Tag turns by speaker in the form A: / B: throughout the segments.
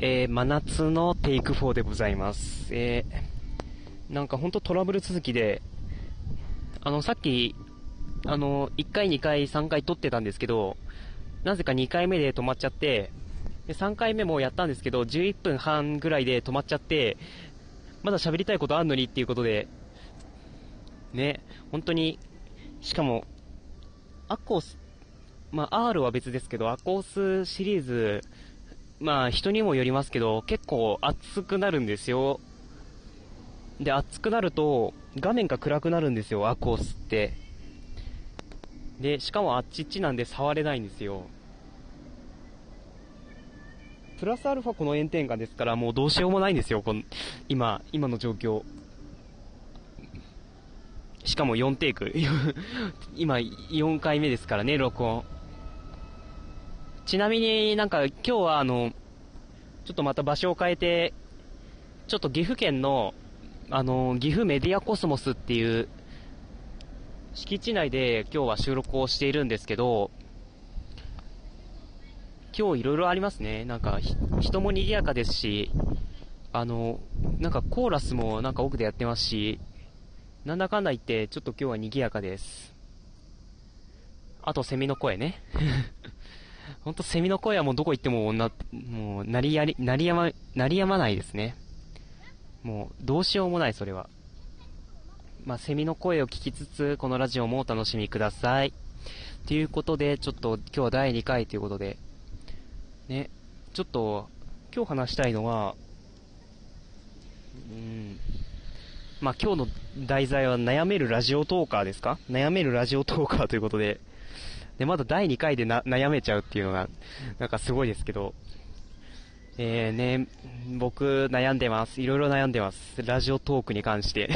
A: えー、真夏のテイク4でございます。えー、なんかほんとトラブル続きで、あの、さっき、あの、1回、2回、3回撮ってたんですけど、なぜか2回目で止まっちゃって、で3回目もやったんですけど、11分半ぐらいで止まっちゃって、まだ喋りたいことあんのにっていうことで、ね、本当に、しかも、アコース、まあ、R は別ですけど、アコースシリーズ、まあ、人にもよりますけど、結構熱くなるんですよ。で、熱くなると、画面が暗くなるんですよ、アコースって。で、しかもあっちっちなんで触れないんですよ。プラスアルファこの炎天下ですから、もうどうしようもないんですよ、この、今、今の状況。しかも4テイク。今、4回目ですからね、録音。ちなみになんか今日はあの、ちょっとまた場所を変えて、ちょっと岐阜県の、あの、岐阜メディアコスモスっていう敷地内で今日は収録をしているんですけど、今日いろいろありますね。なんか、人も賑やかですし、あの、なんかコーラスもなんか奥でやってますし、なんだかんだ言ってちょっと今日は賑やかです。あとセミの声ね。ほんとセミの声はもうどこ行ってもな、もう、鳴りやり、鳴りやま、鳴りやまないですね。もう、どうしようもない、それは。まあ、セミの声を聞きつつ、このラジオもお楽しみください。ということで、ちょっと今日は第2回ということで、ね、ちょっと、今日話したいのは、うん、まあ今日の題材は悩めるラジオトーカーですか？悩めるラジオトーカーということで、で、まだ第2回でな悩めちゃうっていうのが、なんかすごいですけど、えーね、僕悩んでます。いろいろ悩んでます。ラジオトークに関して。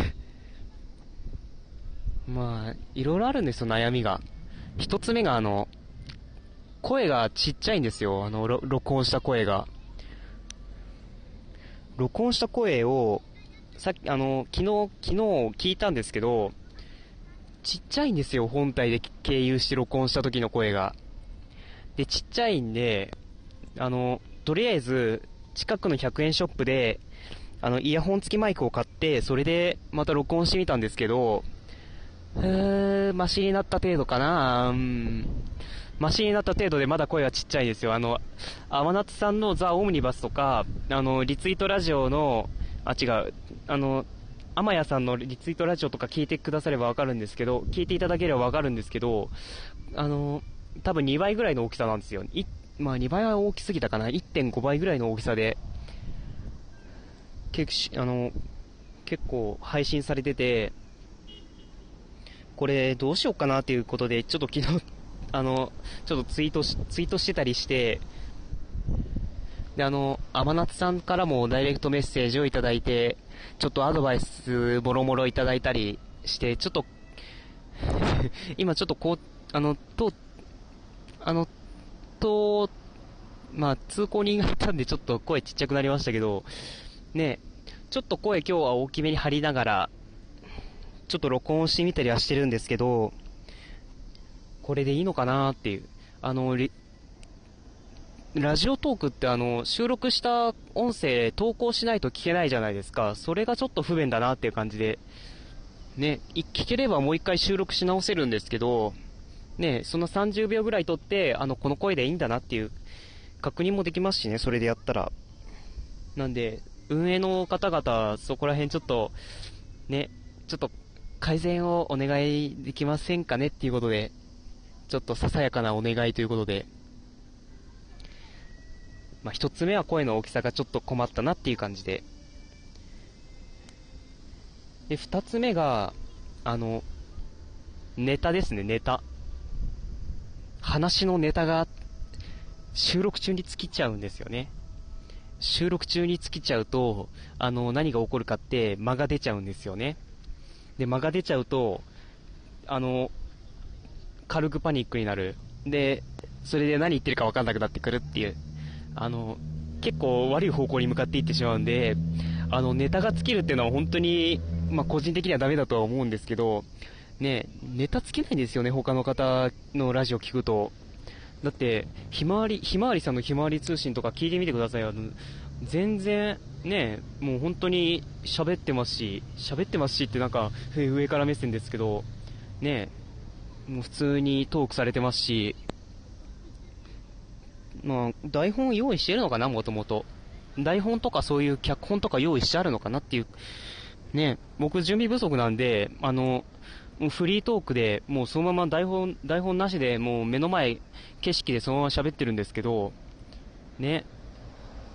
A: まあ、いろいろあるんですよ、悩みが。一つ目があの、声がちっちゃいんですよ、あの、録音した声が。録音した声を、さっき、あの、昨日、昨日聞いたんですけど、ちっちゃいんですよ、本体で経由して録音した時の声が。で、ちっちゃいんで、あの、とりあえず、近くの100円ショップで、あの、イヤホン付きマイクを買って、それでまた録音してみたんですけど、うー、マシになった程度かなうん。マシになった程度でまだ声はちっちゃいですよ。あの、天夏さんのザ・オムニバスとか、あの、リツイートラジオの、あ、違う、あの、天谷さんのリツイートラジオとか聞いてくださればわかるんですけど、聞いていただければわかるんですけど、あの、多分2倍ぐらいの大きさなんですよ。いまあ2倍は大きすぎたかな？1.5倍ぐらいの大きさで、結あの、結構配信されてて、これどうしようかなっていうことで、ちょっと昨日、あの、ちょっとツイートし、ツイートしてたりして、で、あの、天夏さんからもダイレクトメッセージをいただいて、ちょっとアドバイスもろもろいただいたりして、ちょっと 今ちょっとこう、あの、と、あの、と、まあ、通行人がいたんでちょっと声ちっちゃくなりましたけど、ね、ちょっと声今日は大きめに張りながら、ちょっと録音してみたりはしてるんですけど、これでいいのかなっていう。あの、ラジオトークってあの、収録した音声投稿しないと聞けないじゃないですか。それがちょっと不便だなっていう感じで。ね、聞ければもう一回収録し直せるんですけど、ね、その30秒ぐらい撮って、あの、この声でいいんだなっていう確認もできますしね、それでやったら。なんで、運営の方々、そこら辺ちょっと、ね、ちょっと改善をお願いできませんかねっていうことで、ちょっとささやかなお願いということで、まあ、一つ目は声の大きさがちょっと困ったなっていう感じで。で、二つ目が、あの、ネタですね、ネタ。話のネタが、収録中に尽きちゃうんですよね。収録中に尽きちゃうと、あの、何が起こるかって間が出ちゃうんですよね。で、間が出ちゃうと、あの、軽くパニックになる。で、それで何言ってるか分かんなくなってくるっていうあの、結構悪い方向に向かっていってしまうんで、あの、ネタが尽きるっていうのは本当に、まあ、個人的にはダメだとは思うんですけど、ね、ネタ尽きないんですよね、他の方のラジオ聞くと。だって、ひまわり、ひまわりさんのひまわり通信とか聞いてみてください。あの、全然、ね、もう本当に喋ってますし、喋ってますしってなんか上から目線ですけど、ね、もう普通にトークされてますし、まあ、台本用意してるのかな、もともと。台本とかそういう脚本とか用意してあるのかなっていう、ね、僕準備不足なんで、あの、フリートークで、もうそのまま台本、台本なしで、もう目の前、景色でそのまま喋ってるんですけど、ね、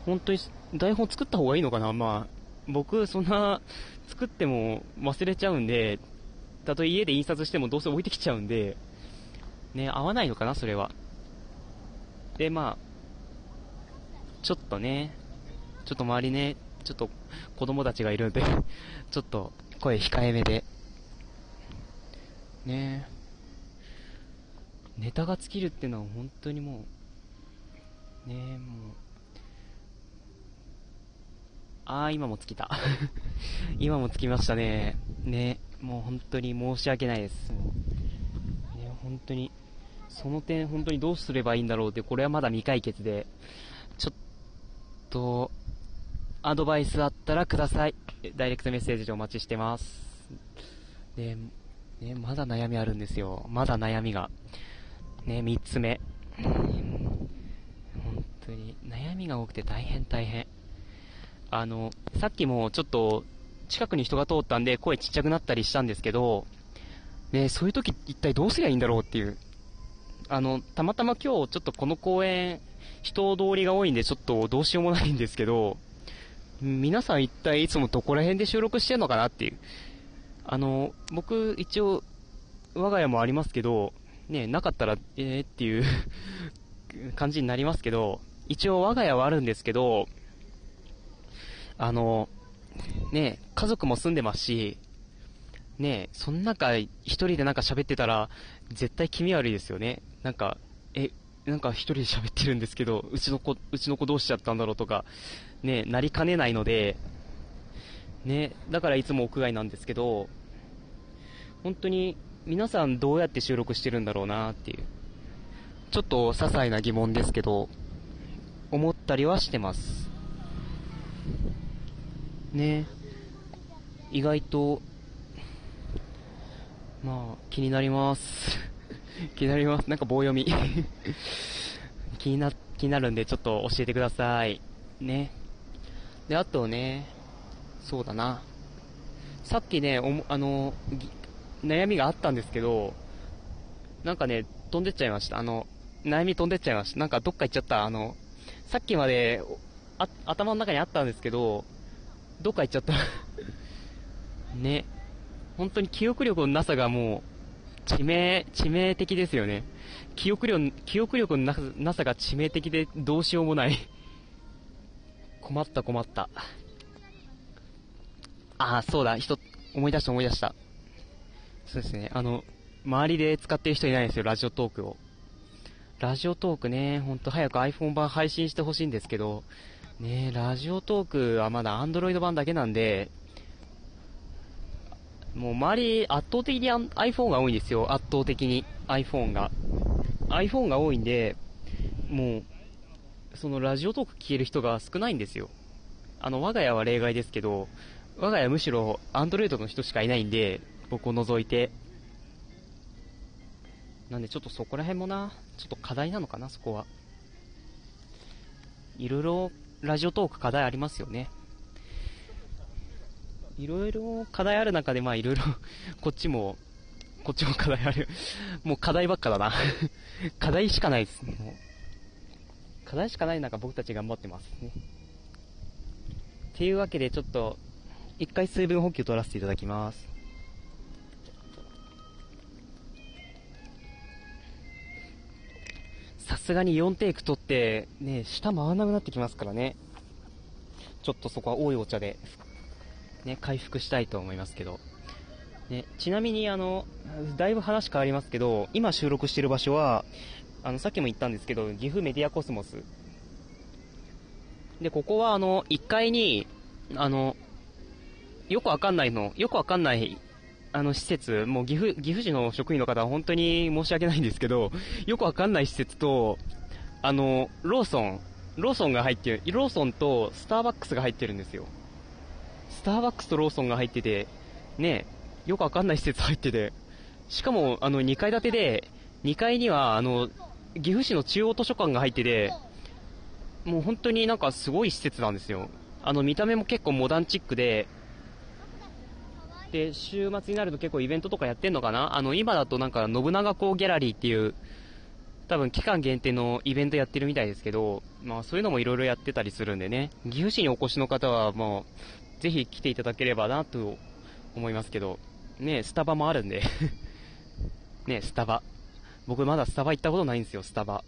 A: 本当に台本作った方がいいのかなまあ、僕、そんな、作っても忘れちゃうんで、たとえ家で印刷してもどうせ置いてきちゃうんで、ね、合わないのかな、それは。で、まあ、ちょっとね、ちょっと周りね、ちょっと子供たちがいるんで ちょっと声控えめで、ねネタが尽きるっていうのは本当にもう、ねもう、あー、今も尽きた 今も尽きましたね。ね、もう本当に申し訳ないです。ね、本当に、その点本当にどうすればいいんだろうって、これはまだ未解決で、ちょっと、アドバイスあったらください。ダイレクトメッセージでお待ちしてます。で、ね、まだ悩みあるんですよ。まだ悩みが。ね、三つ目。本当に、悩みが多くて大変大変。あの、さっきもちょっと、近くに人が通ったんで声ちっちゃくなったりしたんですけど、ね、そういう時一体どうすりゃいいんだろうっていう。あの、たまたま今日ちょっとこの公園、人通りが多いんでちょっとどうしようもないんですけど、皆さん一体いつもどこら辺で収録してんのかなっていう。あの、僕、一応、我が家もありますけど、ね、なかったら、えー、っていう 感じになりますけど、一応我が家はあるんですけど、あの、ね、家族も住んでますし、ね、その中、一人でなんか喋ってたら、絶対気味悪いですよね。なんか、え、なんか一人で喋ってるんですけど、うちの子、うちの子どうしちゃったんだろうとか、ね、なりかねないので、ね、だからいつも屋外なんですけど、本当に皆さんどうやって収録してるんだろうなっていう、ちょっと些細な疑問ですけど、思ったりはしてます。ね意外と、まあ、気になります。気になります。なんか棒読み 気にな、気になるんでちょっと教えてください。ね。で、あとね、そうだな。さっきね、おあの、悩みがあったんですけど、なんかね、飛んでっちゃいました。あの、悩み飛んでっちゃいました。なんかどっか行っちゃった。あの、さっきまで、あ、頭の中にあったんですけど、どっか行っちゃった ね。本当に記憶力のなさがもう、致命、致命的ですよね。記憶力、記憶力のなさが致命的でどうしようもない困った困った。あ、そうだ、人、思い出した思い出した。そうですね、あの、周りで使ってる人いないですよ、ラジオトークを。ラジオトークね、ほんと早く iPhone 版配信してほしいんですけど、ねラジオトークはまだ Android 版だけなんで、もう周り圧倒的に iPhone が多いんですよ、圧倒的に iPhone が。iPhone が多いんで、もう、そのラジオトーク聞ける人が少ないんですよ。あの、我が家は例外ですけど、我が家むしろアンドロイドの人しかいないんで、僕を除いて。なんでちょっとそこら辺もな、ちょっと課題なのかな、そこは。いろいろラジオトーク課題ありますよね。いろいろ課題ある中で、まあいろいろ こっちも、こっちも課題ある。もう課題ばっかだな 課題しかないです。もう課題しかない中僕たち頑張ってますね。っていうわけでちょっと、一回水分補給取らせていただきます。さすがに4テイク取って、ね、下回らなくなってきますからね。ちょっとそこは多いお茶で、ね、回復したいと思いますけど。ね、ちなみにあの、だいぶ話変わりますけど、今収録している場所は、あの、さっきも言ったんですけど、岐阜メディアコスモス。で、ここはあの、1階に、あの、よくわかんないの、よくわかんない、あの施設、もう岐阜、岐阜市の職員の方は本当に申し訳ないんですけど、よくわかんない施設と、あの、ローソン、ローソンが入ってる、ローソンとスターバックスが入ってるんですよ。スターバックスとローソンが入ってて、ね、よくわかんない施設入ってて、しかも、あの、2階建てで、2階には、あの、岐阜市の中央図書館が入ってて、もう本当になんかすごい施設なんですよ。あの、見た目も結構モダンチックで、で、週末になると結構イベントとかやってんのかな？あの、今だとなんか、信長公ギャラリーっていう、多分期間限定のイベントやってるみたいですけど、まあそういうのもいろいろやってたりするんでね、岐阜市にお越しの方はもう、ぜひ来ていただければなと思いますけど、ね、スタバもあるんで ね、スタバ。僕まだスタバ行ったことないんですよ、スタバ。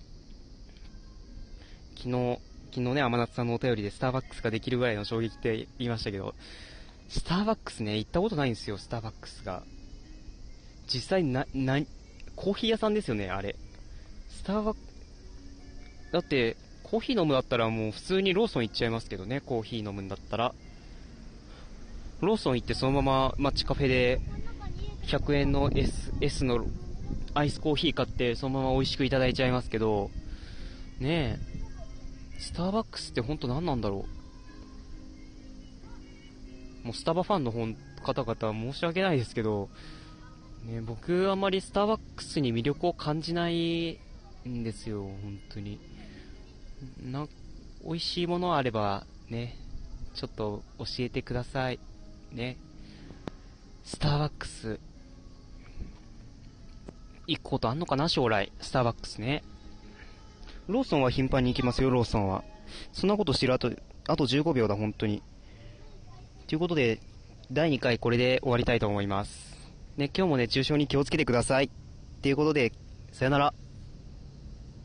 A: 昨日、昨日ね、天夏さんのお便りでスターバックスができるぐらいの衝撃って言いましたけど、スターバックスね、行ったことないんですよ、スターバックスが。実際な、な、コーヒー屋さんですよね、あれ。スターバック、だって、コーヒー飲むだったらもう普通にローソン行っちゃいますけどね、コーヒー飲むんだったら。ローソン行ってそのままマッチカフェで100円の S, S のアイスコーヒー買ってそのまま美味しくいただいちゃいますけど、ねえ、スターバックスって本当何なんだろう。もうスタバファンの方々申し訳ないですけど、ね、僕あんまりスターバックスに魅力を感じないんですよ、本当に。な、美味しいものあれば、ね、ちょっと教えてください。ね。スターバックス、行くことあんのかな将来。スターバックスね。ローソンは頻繁に行きますよ、ローソンは。そんなことしてるあと、あと15秒だ、本当に。ということで、第2回これで終わりたいと思います。ね、今日も熱中症に気をつけてください。ということで、さよなら。